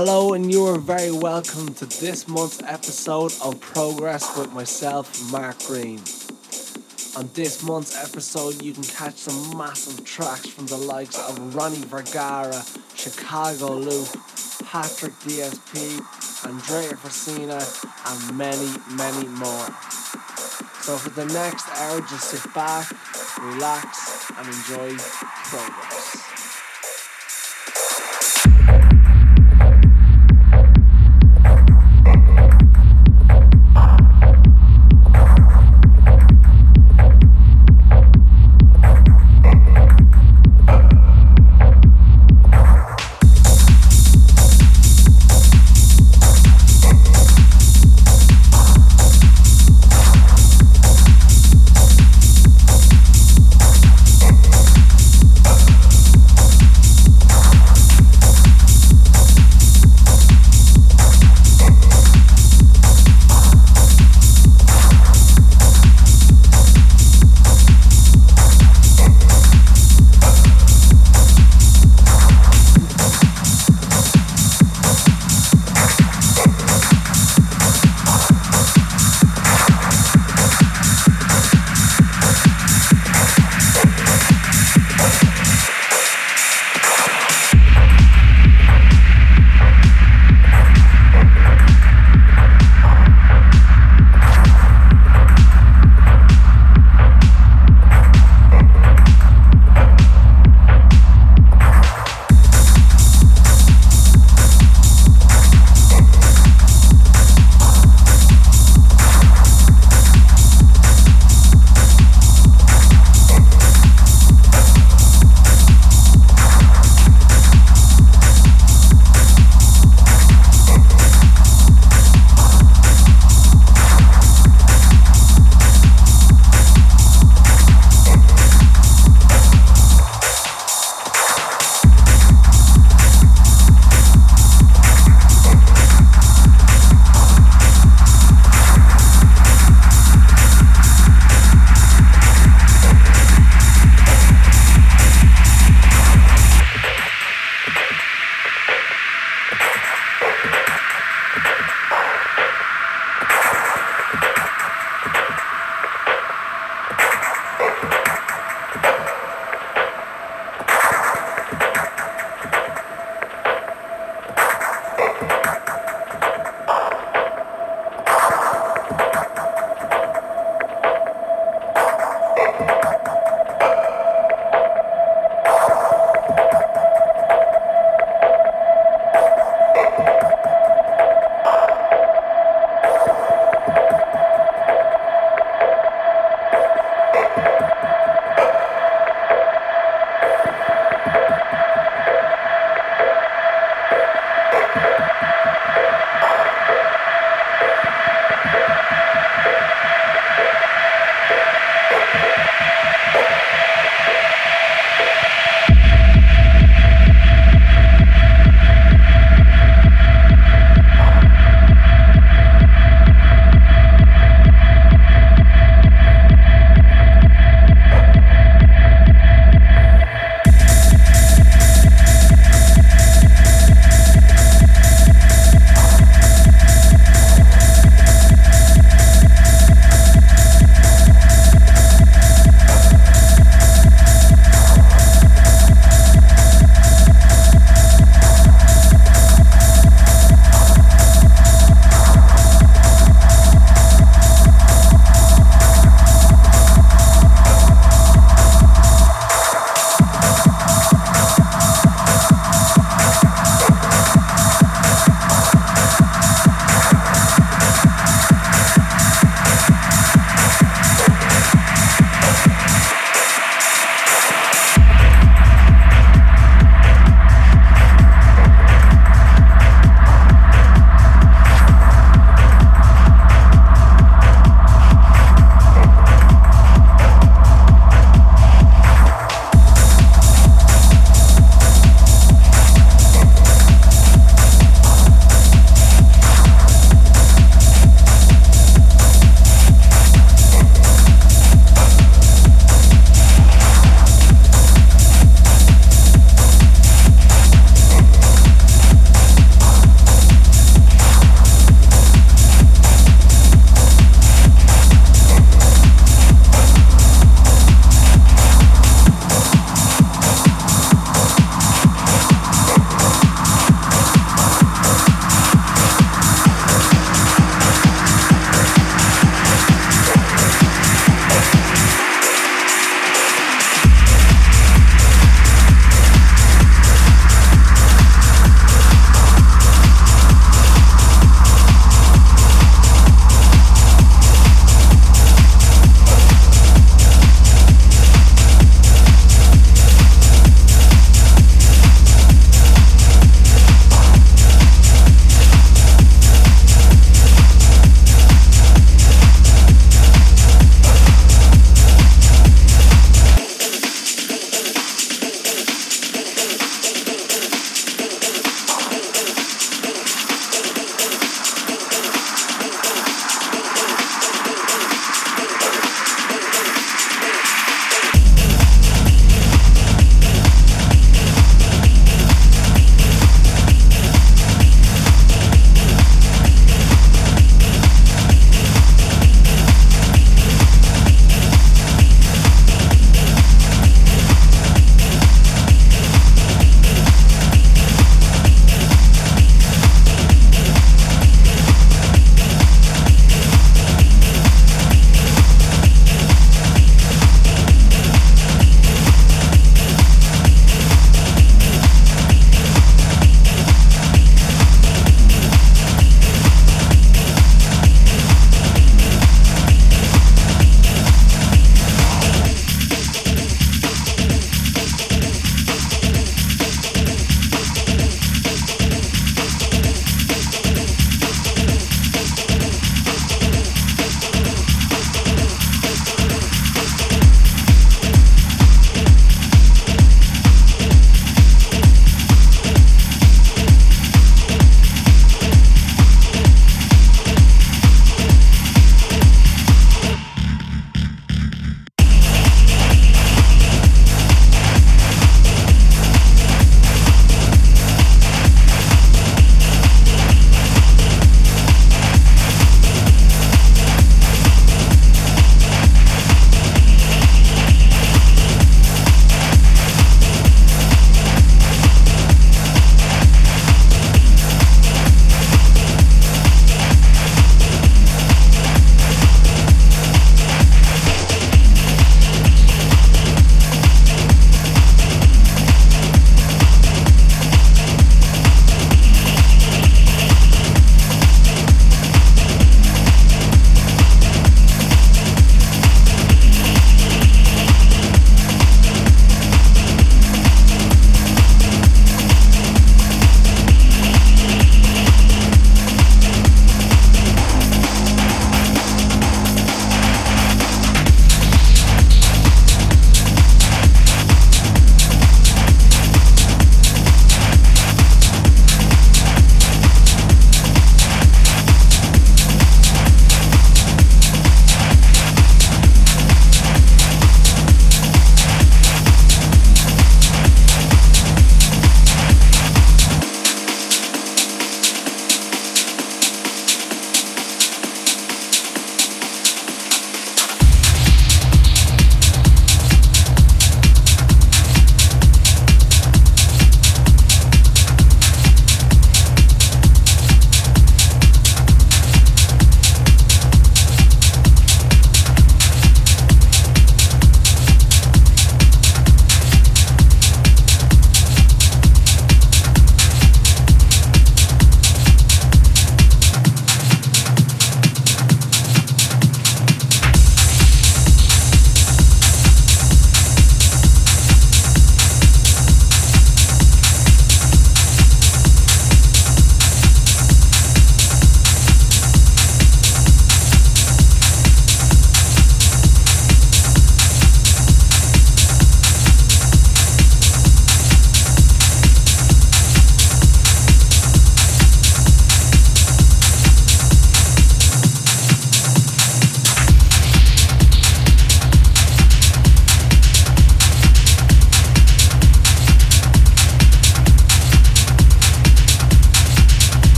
Hello, and you are very welcome to this month's episode of Progress with myself, Mark Green. On this month's episode, you can catch some massive tracks from the likes of Ronnie Vergara, Chicago Loop, Patrick DSP, Andrea Frisina, and many, many more. So for the next hour, just sit back, relax, and enjoy Progress.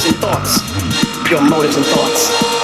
motives and thoughts. Your motives and thoughts.